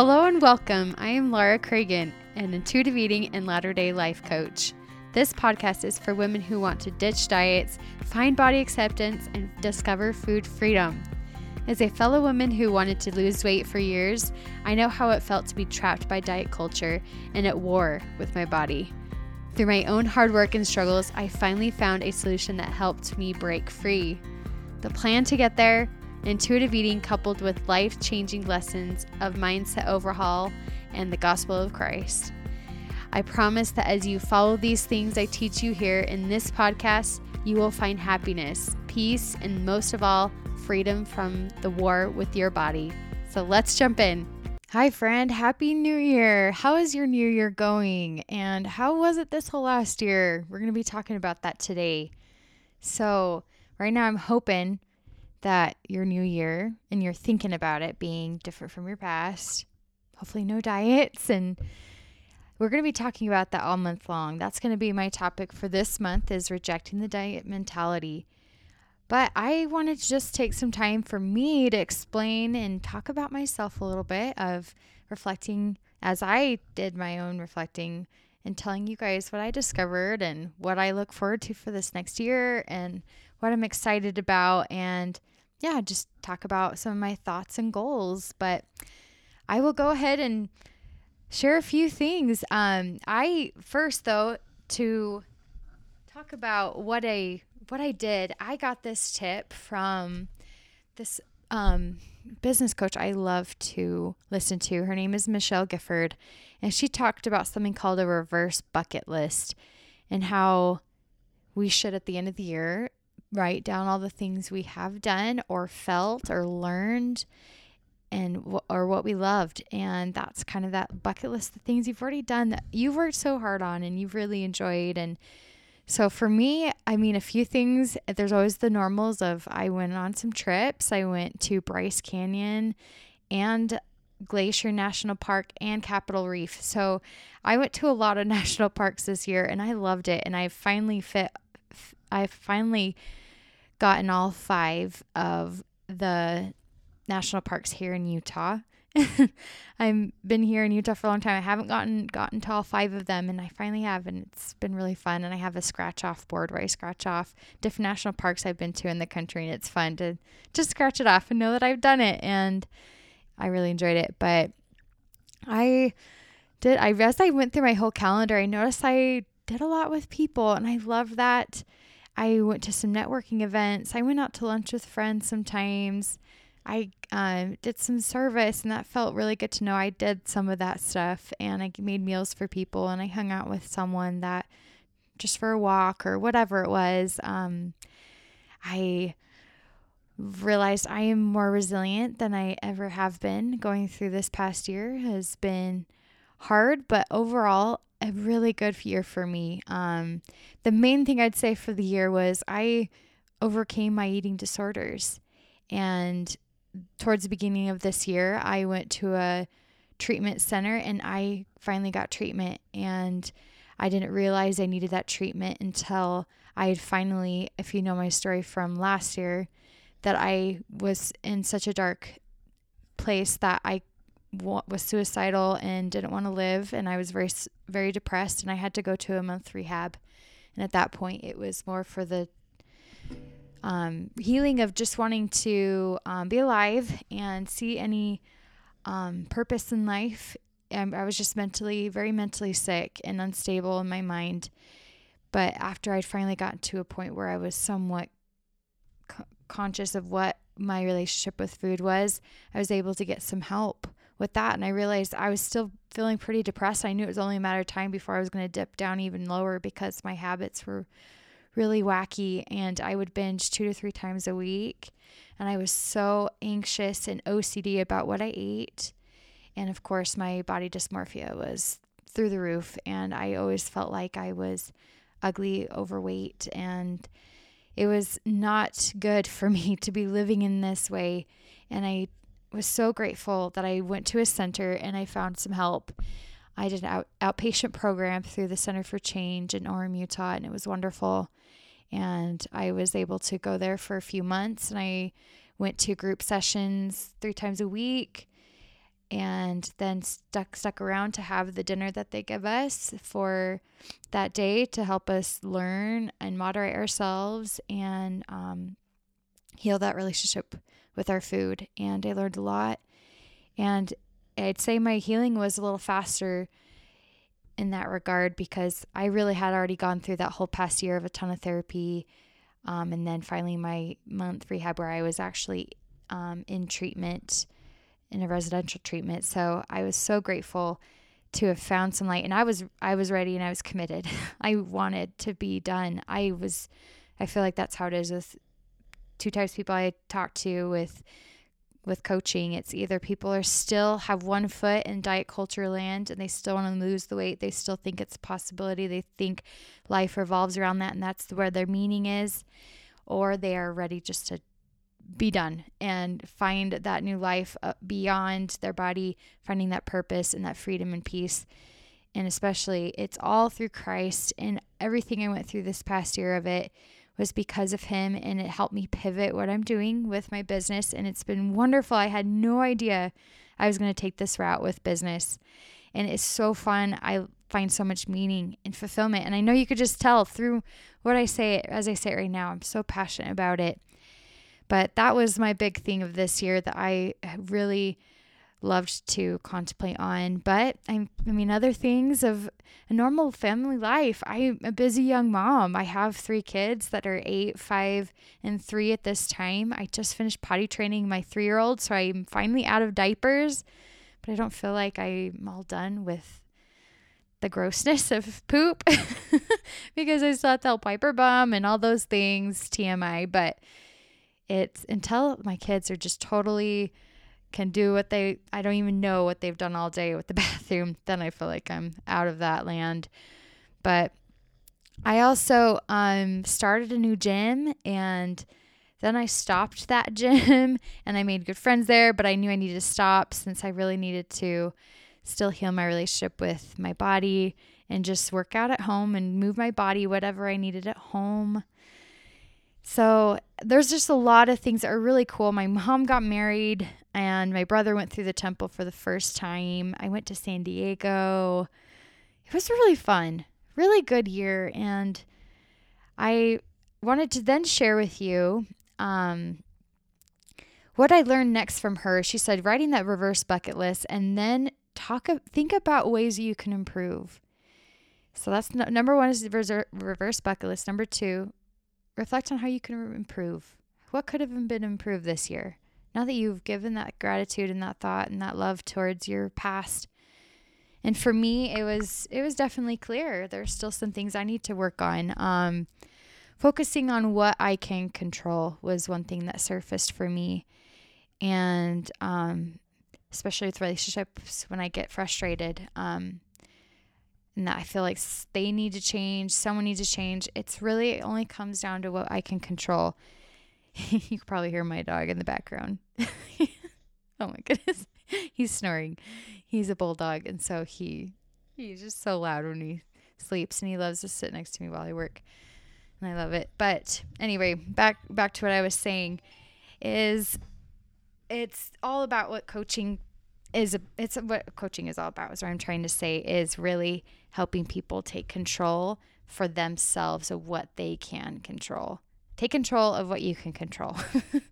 Hello and welcome. I am Laura Cragun, an intuitive eating and latter day life coach. This podcast is for women who want to ditch diets, find body acceptance, and discover food freedom. As a fellow woman who wanted to lose weight for years, I know how it felt to be trapped by diet culture and at war with my body. Through my own hard work and struggles, I finally found a solution that helped me break free. The plan to get there intuitive eating coupled with life changing lessons of mindset overhaul and the gospel of Christ. I promise that as you follow these things I teach you here in this podcast, you will find happiness, peace, and most of all, freedom from the war with your body. So let's jump in. Hi, friend. Happy New Year. How is your New Year going? And how was it this whole last year? We're going to be talking about that today. So, right now, I'm hoping that your new year and you're thinking about it being different from your past. Hopefully, no diets. And we're going to be talking about that all month long. That's going to be my topic for this month is rejecting the diet mentality. But I wanted to just take some time for me to explain and talk about myself a little bit of reflecting as I did my own reflecting and telling you guys what I discovered and what I look forward to for this next year and what I'm excited about and yeah, just talk about some of my thoughts and goals. But I will go ahead and share a few things. Um, I first though to talk about what I what I did. I got this tip from this um, business coach I love to listen to. Her name is Michelle Gifford, and she talked about something called a reverse bucket list and how we should at the end of the year write down all the things we have done or felt or learned and or what we loved. And that's kind of that bucket list of things you've already done that you've worked so hard on and you've really enjoyed. And so for me i mean a few things there's always the normals of i went on some trips. I went to bryce canyon and glacier national park and capitol reef. So i went to a lot of national parks this year and i loved it. And i finally fit i finally gotten all five of the national parks here in Utah. I've been here in Utah for a long time. I haven't gotten gotten to all five of them, and I finally have, and it's been really fun. And I have a scratch off board where I scratch off different national parks I've been to in the country, and it's fun to just scratch it off and know that I've done it. And I really enjoyed it. But I did. I as I went through my whole calendar, I noticed I did a lot with people, and I love that I went to some networking events. I went out to lunch with friends sometimes. I um, did some service, and that felt really good to know I did some of that stuff. And I made meals for people, and I hung out with someone that just for a walk or whatever it was. Um, I realized I am more resilient than I ever have been. Going through this past year has been hard, but overall, a really good year for me. Um, the main thing I'd say for the year was I overcame my eating disorders. And towards the beginning of this year, I went to a treatment center and I finally got treatment. And I didn't realize I needed that treatment until I had finally, if you know my story from last year, that I was in such a dark place that I was suicidal and didn't want to live and I was very very depressed and I had to go to a month rehab. And at that point it was more for the um, healing of just wanting to um, be alive and see any um, purpose in life. And I was just mentally very mentally sick and unstable in my mind. But after I'd finally gotten to a point where I was somewhat co- conscious of what my relationship with food was I was able to get some help with that. And I realized I was still feeling pretty depressed. I knew it was only a matter of time before I was going to dip down even lower because my habits were really wacky and I would binge two to three times a week. And I was so anxious and OCD about what I ate. And of course, my body dysmorphia was through the roof. And I always felt like I was ugly, overweight. And it was not good for me to be living in this way. And I was so grateful that I went to a center and I found some help. I did an out, outpatient program through the Center for Change in Orem, Utah, and it was wonderful. And I was able to go there for a few months and I went to group sessions three times a week. and then stuck stuck around to have the dinner that they give us for that day to help us learn and moderate ourselves and um, heal that relationship with our food. And I learned a lot. And I'd say my healing was a little faster in that regard because I really had already gone through that whole past year of a ton of therapy. Um, and then finally, my month rehab where I was actually um, in treatment in a residential treatment. So I was so grateful to have found some light and I was I was ready and I was committed. I wanted to be done. I was I feel like that's how it is with two types of people I talk to with with coaching. It's either people are still have one foot in diet culture land and they still want to lose the weight. They still think it's a possibility. They think life revolves around that and that's where their meaning is. Or they are ready just to be done and find that new life uh, beyond their body, finding that purpose and that freedom and peace. And especially, it's all through Christ. And everything I went through this past year of it was because of Him. And it helped me pivot what I'm doing with my business. And it's been wonderful. I had no idea I was going to take this route with business. And it's so fun. I find so much meaning and fulfillment. And I know you could just tell through what I say as I say it right now. I'm so passionate about it. But that was my big thing of this year that I really loved to contemplate on. But I, I mean, other things of a normal family life. I'm a busy young mom. I have three kids that are eight, five, and three at this time. I just finished potty training my three year old, so I'm finally out of diapers. But I don't feel like I'm all done with the grossness of poop because I still have to Piper bum and all those things, TMI. But it's until my kids are just totally can do what they I don't even know what they've done all day with the bathroom, then I feel like I'm out of that land. But I also um started a new gym and then I stopped that gym and I made good friends there, but I knew I needed to stop since I really needed to still heal my relationship with my body and just work out at home and move my body whatever I needed at home. So there's just a lot of things that are really cool. My mom got married and my brother went through the temple for the first time. I went to San Diego. It was really fun, really good year. And I wanted to then share with you um, what I learned next from her. She said, writing that reverse bucket list and then talk, think about ways you can improve. So that's no, number one is reverse bucket list. Number two, reflect on how you can improve. What could have been improved this year? Now that you've given that gratitude and that thought and that love towards your past. And for me, it was it was definitely clear. There's still some things I need to work on. Um, focusing on what I can control was one thing that surfaced for me, and um, especially with relationships when I get frustrated. Um, and that I feel like they need to change, someone needs to change. It's really it only comes down to what I can control. you can probably hear my dog in the background. oh my goodness. He's snoring. He's a bulldog and so he he's just so loud when he sleeps and he loves to sit next to me while I work. And I love it. But anyway, back back to what I was saying is it's all about what coaching is a, it's what coaching is all about is what i'm trying to say is really helping people take control for themselves of what they can control. Take control of what you can control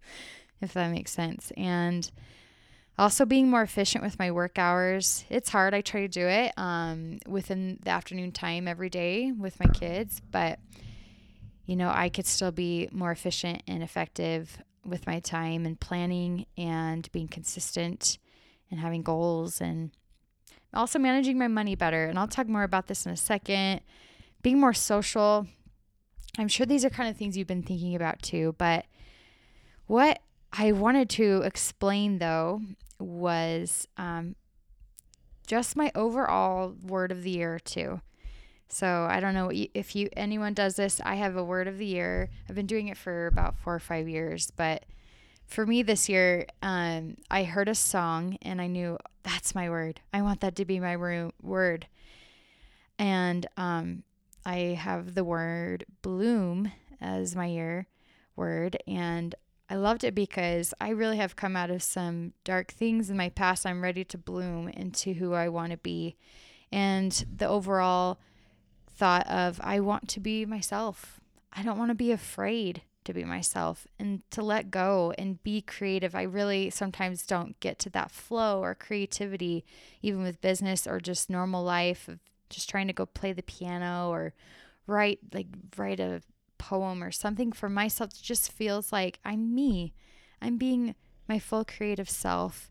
if that makes sense. And also being more efficient with my work hours. It's hard i try to do it um, within the afternoon time every day with my kids but you know i could still be more efficient and effective with my time and planning and being consistent and having goals and also managing my money better. And I'll talk more about this in a second. Being more social. I'm sure these are kind of things you've been thinking about too, but what I wanted to explain though was um, just my overall word of the year too. So I don't know if you anyone does this. I have a word of the year. I've been doing it for about four or five years, but for me this year, um, I heard a song and I knew that's my word. I want that to be my word. And um, I have the word bloom as my year word. And I loved it because I really have come out of some dark things in my past. I'm ready to bloom into who I want to be. And the overall thought of I want to be myself. I don't want to be afraid to be myself and to let go and be creative. I really sometimes don't get to that flow or creativity, even with business or just normal life of just trying to go play the piano or write like write a poem or something for myself it just feels like I'm me. I'm being my full creative self.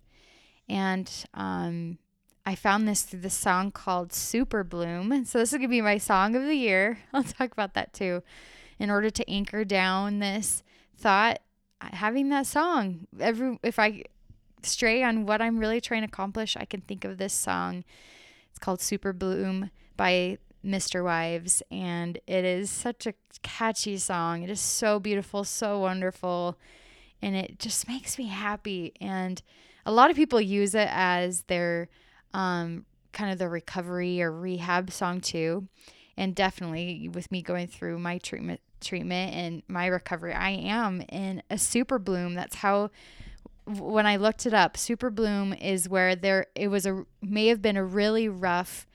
And um, I found this through the song called Super Bloom. So this is gonna be my song of the year. I'll talk about that too. In order to anchor down this thought, having that song. Every if I stray on what I'm really trying to accomplish, I can think of this song. It's called Super Bloom by MisterWives, and it is such a catchy song. It is so beautiful, so wonderful, and it just makes me happy. And a lot of people use it as their um, kind of the recovery or rehab song too. And definitely with me going through my treatment treatment and my recovery, I am in a super bloom. That's how when I looked it up, super bloom is where there it was a may have been a really rough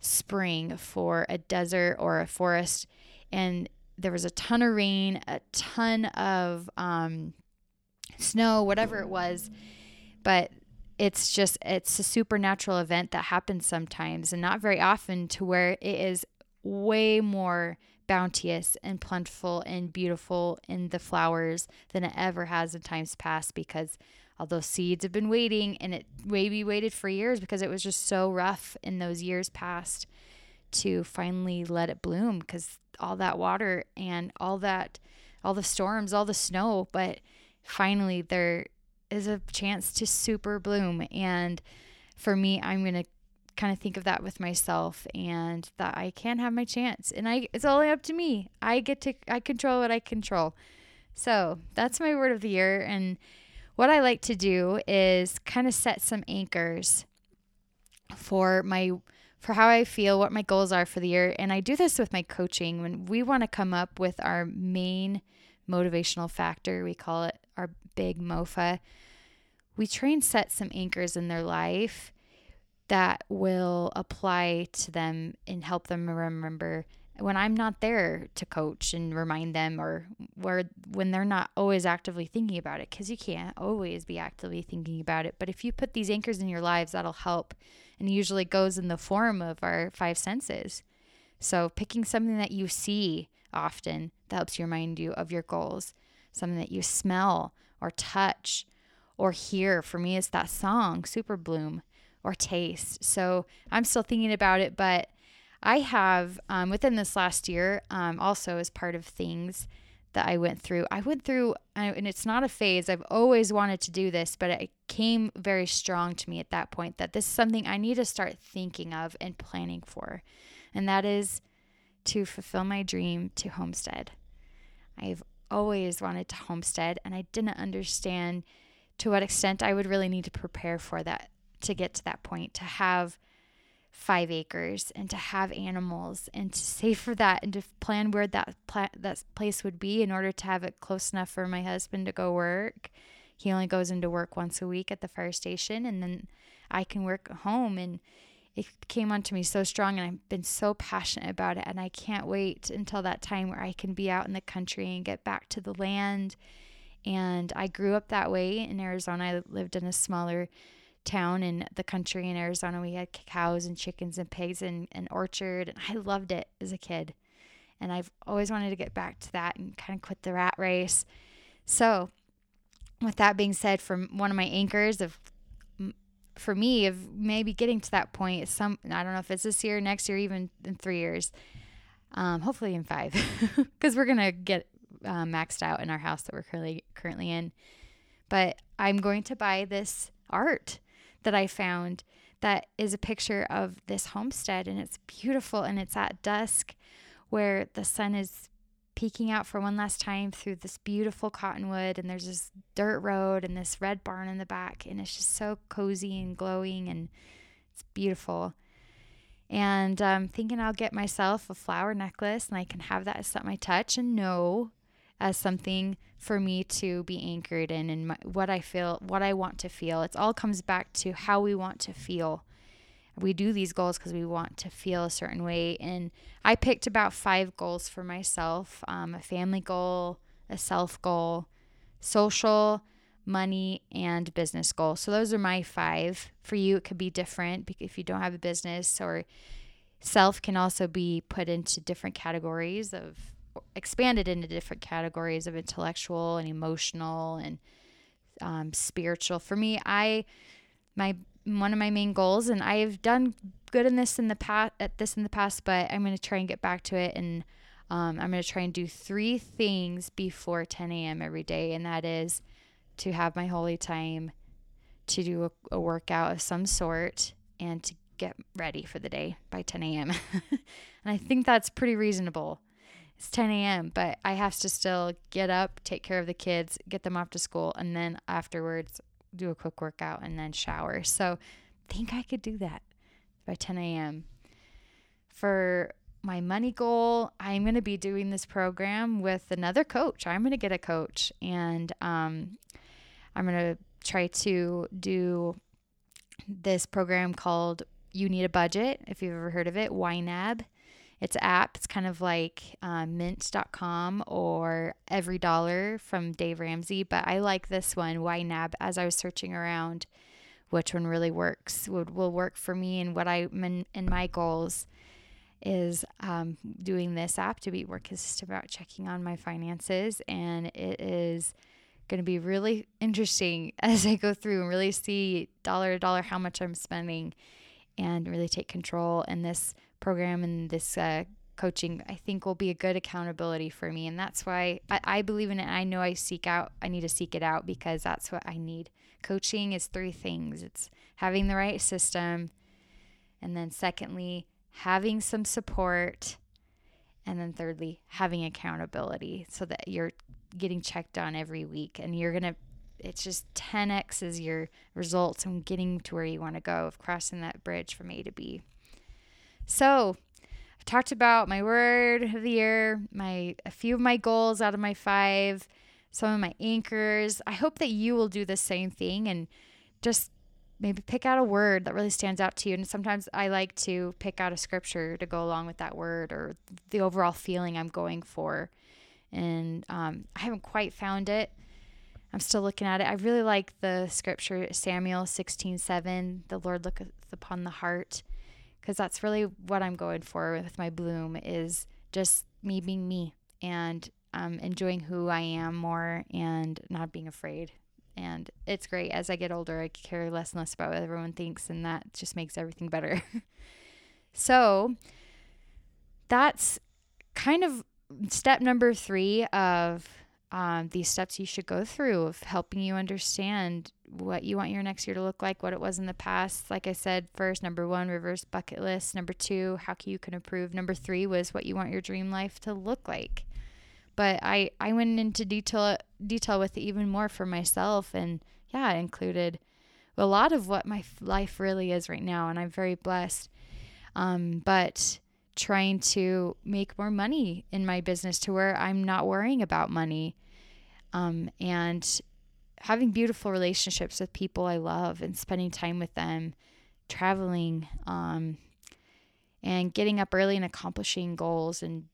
spring for a desert or a forest. And there was a ton of rain, a ton of um, snow, whatever it was. But it's just, it's a supernatural event that happens sometimes and not very often to where it is way more bounteous and plentiful and beautiful in the flowers than it ever has in times past because all those seeds have been waiting and it maybe waited for years because it was just so rough in those years past to finally let it bloom because all that water and all that all the storms all the snow but finally there is a chance to super bloom. And for me i'm going to kind of think of that with myself and that i can have my chance and i it's only up to me i get to i control what i control so that's my word of the year and what I like to do is kind of set some anchors for my for how I feel, what my goals are for the year. And I do this with my coaching when we want to come up with our main motivational factor. We call it our big MOFA. We try and set some anchors in their life that will apply to them and help them remember when I'm not there to coach and remind them or where when they're not always actively thinking about it cuz you can't always be actively thinking about it. But if you put these anchors in your lives that'll help. And usually goes in the form of our five senses. So picking something that you see often that helps remind you of your goals something that you smell or touch or hear. For me it's that song super bloom or taste so I'm still thinking about it but I have um, within this last year, um, also as part of things that I went through, I went through, and it's not a phase. I've always wanted to do this, but it came very strong to me at that point that this is something I need to start thinking of and planning for. And that is to fulfill my dream to homestead. I've always wanted to homestead, and I didn't understand to what extent I would really need to prepare for that to get to that point, to have five acres and to have animals and to save for that and to plan where that pla- that place would be in order to have it close enough for my husband to go work. He only goes into work once a week at the fire station and then I can work at home and it came onto me so strong and I've been so passionate about it and I can't wait until that time where I can be out in the country and get back to the land. And I grew up that way in Arizona. I lived in a smaller town in the country in Arizona. We had cows and chickens and pigs and an orchard, and I loved it as a kid. And I've always wanted to get back to that and kind of quit the rat race. So, with that being said, from one of my anchors of for me of maybe getting to that point, some I don't know if it's this year, next year, even in three years, um, hopefully in five, because we're gonna get uh, maxed out in our house that we're currently currently in. But I'm going to buy this art that I found that is a picture of this homestead and it's beautiful and it's at dusk where the sun is peeking out for one last time through this beautiful cottonwood and there's this dirt road and this red barn in the back and it's just so cozy and glowing and it's beautiful. And i'm um, thinking i'll get myself a flower necklace and i can have that as something i touch and know as something for me to be anchored in and my, what I feel, what I want to feel. It all comes back to how we want to feel. We do these goals because we want to feel a certain way. And I picked about five goals for myself um, a family goal, a self goal, social, money, and business goal. So those are my five. For you, it could be different if you don't have a business or self can also be put into different categories of expanded into different categories of intellectual and emotional and um, spiritual. For me, I my one of my main goals, and I've done good in this in the past at this in the past, but I'm going to try and get back to it, and um, I'm going to try and do three things before 10 a.m. every day, and that is to have my holy time, to do a, a workout of some sort, and to get ready for the day by 10 a.m. and I think that's pretty reasonable. It's 10 a.m., but I have to still get up, take care of the kids, get them off to school, and then afterwards do a quick workout and then shower. So think I could do that by 10 a.m. For my money goal, I'm going to be doing this program with another coach. I'm going to get a coach and um, I'm going to try to do this program called You Need a Budget, if you've ever heard of it, YNAB. It's app. It's kind of like uh, mint.com or Every Dollar from Dave Ramsey, but I like this one, YNAB, as I was searching around which one really works, would will work for me and what I in my goals is um, doing this app to be more consistent about checking on my finances and it is going to be really interesting as I go through and really see dollar to dollar how much I'm spending and really take control. In this program and this uh, coaching i think will be a good accountability for me. And that's why I, I believe in it. I know i seek out i need to seek it out because that's what i need. Coaching is three things. It's having the right system. And then secondly having some support. And then thirdly having accountability so that you're getting checked on every week and you're going to it's just 10x is your results and getting to where you want to go of crossing that bridge from A to B. So, I've talked about my word of the year, my a few of my goals out of my 5, some of my anchors. I hope that you will do the same thing and just maybe pick out a word that really stands out to you. And sometimes I like to pick out a scripture to go along with that word or the overall feeling I'm going for. And um, I haven't quite found it I'm still looking at it. I really like the scripture, Samuel 16 7, the Lord looketh upon the heart, because that's really what I'm going for with my bloom is just me being me and um, enjoying who I am more and not being afraid. And it's great. As I get older, I care less and less about what everyone thinks, and that just makes everything better. so that's kind of step number three of um, these steps you should go through of helping you understand what you want your next year to look like, what it was in the past. Like I said, first, number one, reverse bucket list. Number two, how can you can improve. Number three was what you want your dream life to look like. But I, I went into detail detail with it even more for myself, and yeah, it included a lot of what my life really is right now, and I'm very blessed. Um, but trying to make more money in my business to where I'm not worrying about money. Um, and having beautiful relationships with people I love and spending time with them, traveling, um, and getting up early and accomplishing goals and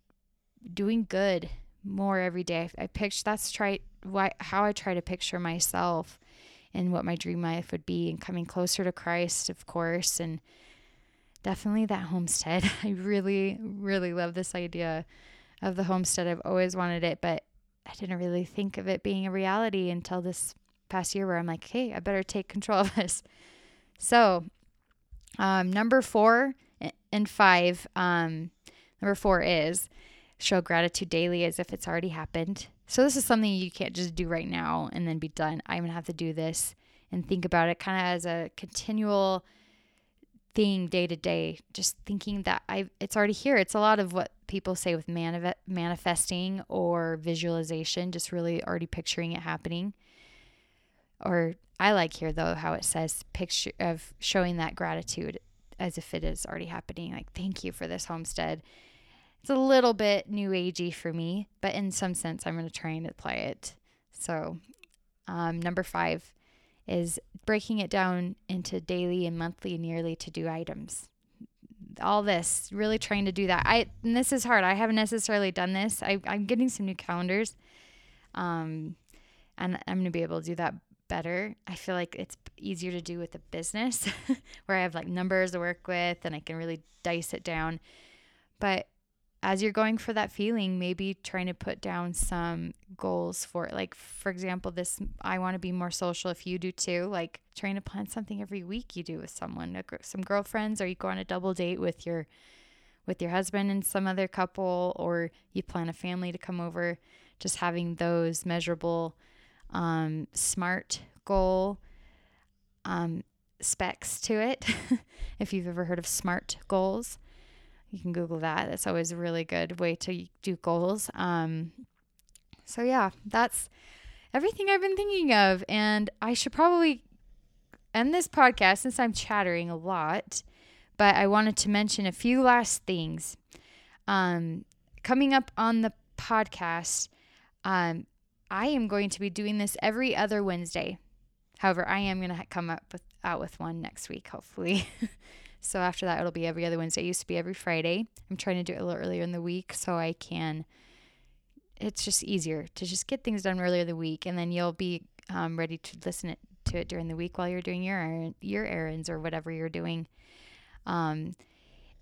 doing good more every day. I, I picture that's try why how I try to picture myself and what my dream life would be and coming closer to Christ, of course, and definitely that homestead. I really, really love this idea of the homestead. I've always wanted it, but I didn't really think of it being a reality until this past year where I'm like, hey, I better take control of this. So, um, number four and five, um, number four is show gratitude daily as if it's already happened. So, this is something you can't just do right now and then be done. I'm going to have to do this and think about it kind of as a continual thing day to day, just thinking that I it's already here. It's a lot of what people say with manif- manifesting or visualization, just really already picturing it happening. Or I like here though how it says picture of showing that gratitude as if it is already happening. Like thank you for this homestead. it's a little bit new agey for me, but in some sense, I'm going to try and apply it. So, um, number five is breaking it down into daily and monthly and yearly to do items. All this, really trying to do that. I and this is hard. I haven't necessarily done this. I, I'm getting some new calendars, um, and I'm to be able to do that better. I feel like it's easier to do with a business where I have like numbers to work with and I can really dice it down. But as you're going for that feeling, maybe trying to put down some goals for it. Like, for example, this I want to be more social if you do too. Like, trying to plan something every week you do with someone, some girlfriends, or you go on a double date with your with your husband and some other couple, or you plan a family to come over. Just having those measurable, um, smart goal um, specs to it. if you've ever heard of SMART goals, you can Google that. That's always a really good way to do goals. Um, so, yeah, that's everything I've been thinking of. And I should probably end this podcast since I'm chattering a lot. But I wanted to mention a few last things. Um, coming up on the podcast, um, I am going to be doing this every other Wednesday. However, I am going to come up with out with one next week, hopefully. So after that, it'll be every other Wednesday. It used to be every Friday. I'm trying to do it a little earlier in the week so I can. It's just easier to just get things done earlier in the week, and then you'll be um, ready to listen to it during the week while you're doing your your errands or whatever you're doing. Um,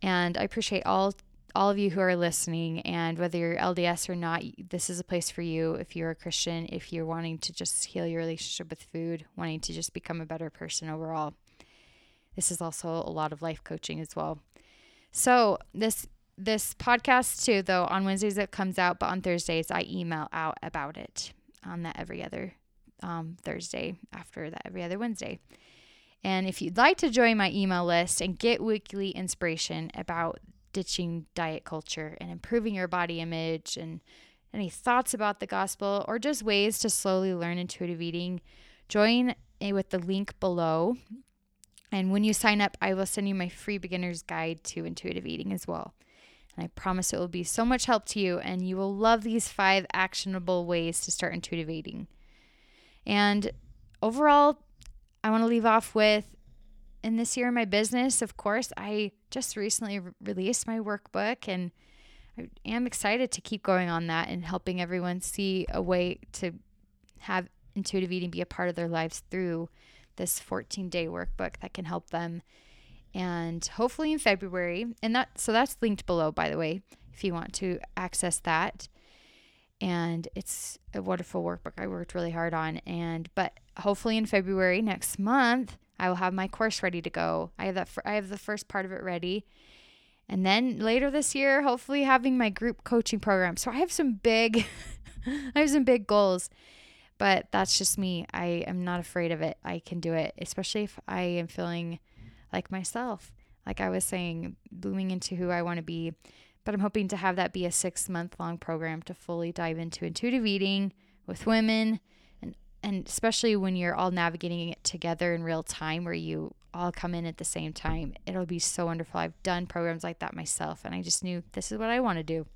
and I appreciate all all of you who are listening, and whether you're LDS or not, this is a place for you. If you're a Christian, if you're wanting to just heal your relationship with food, wanting to just become a better person overall. This is also a lot of life coaching as well. So this this podcast too, though on Wednesdays it comes out, but on Thursdays I email out about it on that every other um, Thursday after that every other Wednesday. And if you'd like to join my email list and get weekly inspiration about ditching diet culture and improving your body image and any thoughts about the gospel or just ways to slowly learn intuitive eating, join with the link below and when you sign up, I will send you my free beginner's guide to intuitive eating as well. And I promise it will be so much help to you, and you will love these five actionable ways to start intuitive eating. And overall, I want to leave off with in this year in my business, of course, I just recently re- released my workbook and I am excited to keep going on that and helping everyone see a way to have intuitive eating be a part of their lives through this 14 day workbook that can help them. And hopefully in February, and that so that's linked below, by the way, if you want to access that. And it's a wonderful workbook I worked really hard on. And but hopefully in February next month, I will have my course ready to go. I have that. I have the first part of it ready. And then later this year, hopefully having my group coaching program. So I have some big, I have some big goals. But that's just me. I am not afraid of it. I can do it, especially if I am feeling like myself. Like I was saying, blooming into who I want to be. But I'm hoping to have that be a six month long program to fully dive into intuitive eating with women and and especially when you're all navigating it together in real time where you all come in at the same time. It'll be so wonderful. I've done programs like that myself and I just knew this is what I want to do.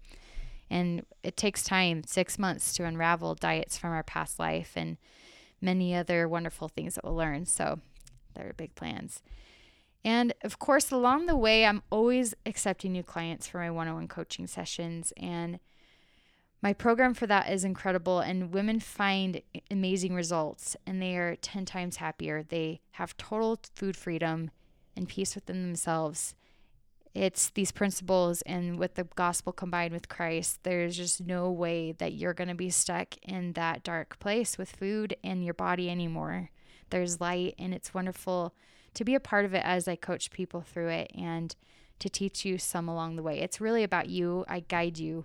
And it takes time, six months, to unravel diets from our past life and many other wonderful things that we'll learn. So there are big plans. And of course, along the way, I'm always accepting new clients for my one on one coaching sessions. And my program for that is incredible. And women find amazing results and they are 10 times happier. They have total food freedom and peace within themselves it's these principles and with the gospel combined with Christ, there's just no way that you're going to be stuck in that dark place with food and your body anymore. There's light, and it's wonderful to be a part of it as I coach people through it and to teach you some along the way. It's really about you. I guide you.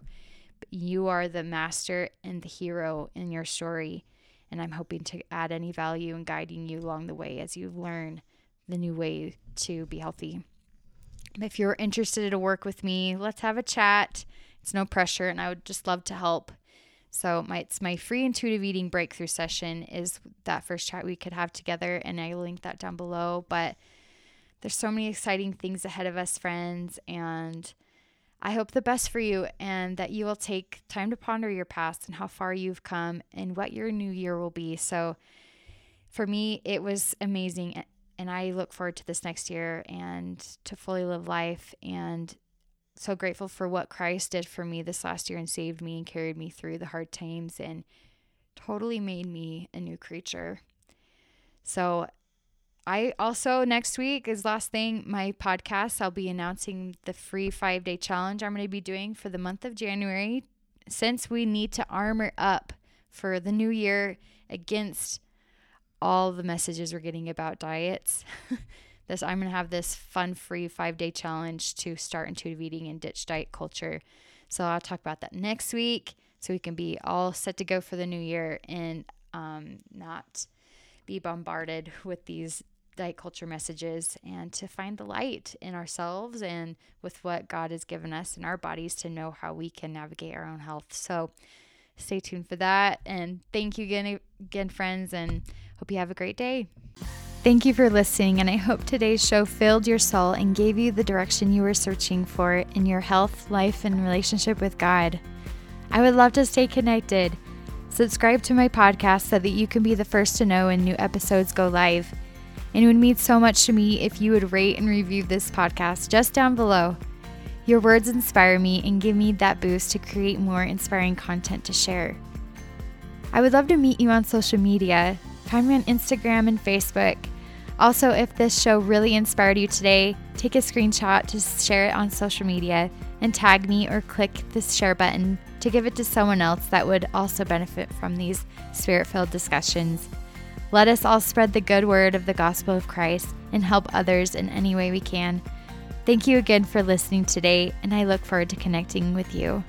You are the master and the hero in your story. And I'm hoping to add any value in guiding you along the way as you learn the new way to be healthy. If you're interested to work with me, let's have a chat. It's no pressure, and I would just love to help. So my it's my free intuitive eating breakthrough session is that first chat we could have together, and I link that down below. But there's so many exciting things ahead of us, friends, and I hope the best for you and that you will take time to ponder your past and how far you've come and what your new year will be. So, for me, it was amazing. And I look forward to this next year and to fully live life. And so grateful for what Christ did for me this last year and saved me and carried me through the hard times and totally made me a new creature. So, I also next week is last thing my podcast. I'll be announcing the free five day challenge I'm going to be doing for the month of January since we need to armor up for the new year against all the messages we're getting about diets. this I'm to have this fun free 5-day challenge to start intuitive eating and ditch diet culture. So I'll talk about that next week so we can be all set to go for the new year and um, not be bombarded with these diet culture messages and to find the light in ourselves and with what God has given us in our bodies to know how we can navigate our own health. So stay tuned for that. And thank you again, again friends, and hope you have a great day. Thank you for listening, and I hope today's show filled your soul and gave you the direction you were searching for in your health, life, and relationship with God. I would love to stay connected. Subscribe to my podcast so that you can be the first to know when new episodes go live. And it would mean so much to me if you would rate and review this podcast just down below. Your words inspire me and give me that boost to create more inspiring content to share. I would love to meet you on social media. Find me on Instagram and Facebook. Also, if this show really inspired you today, take a screenshot to share it on social media and tag me or click the share button to give it to someone else that would also benefit from these spirit filled discussions. Let us all spread the good word of the gospel of Christ and help others in any way we can. Thank you again for listening today, and I look forward to connecting with you.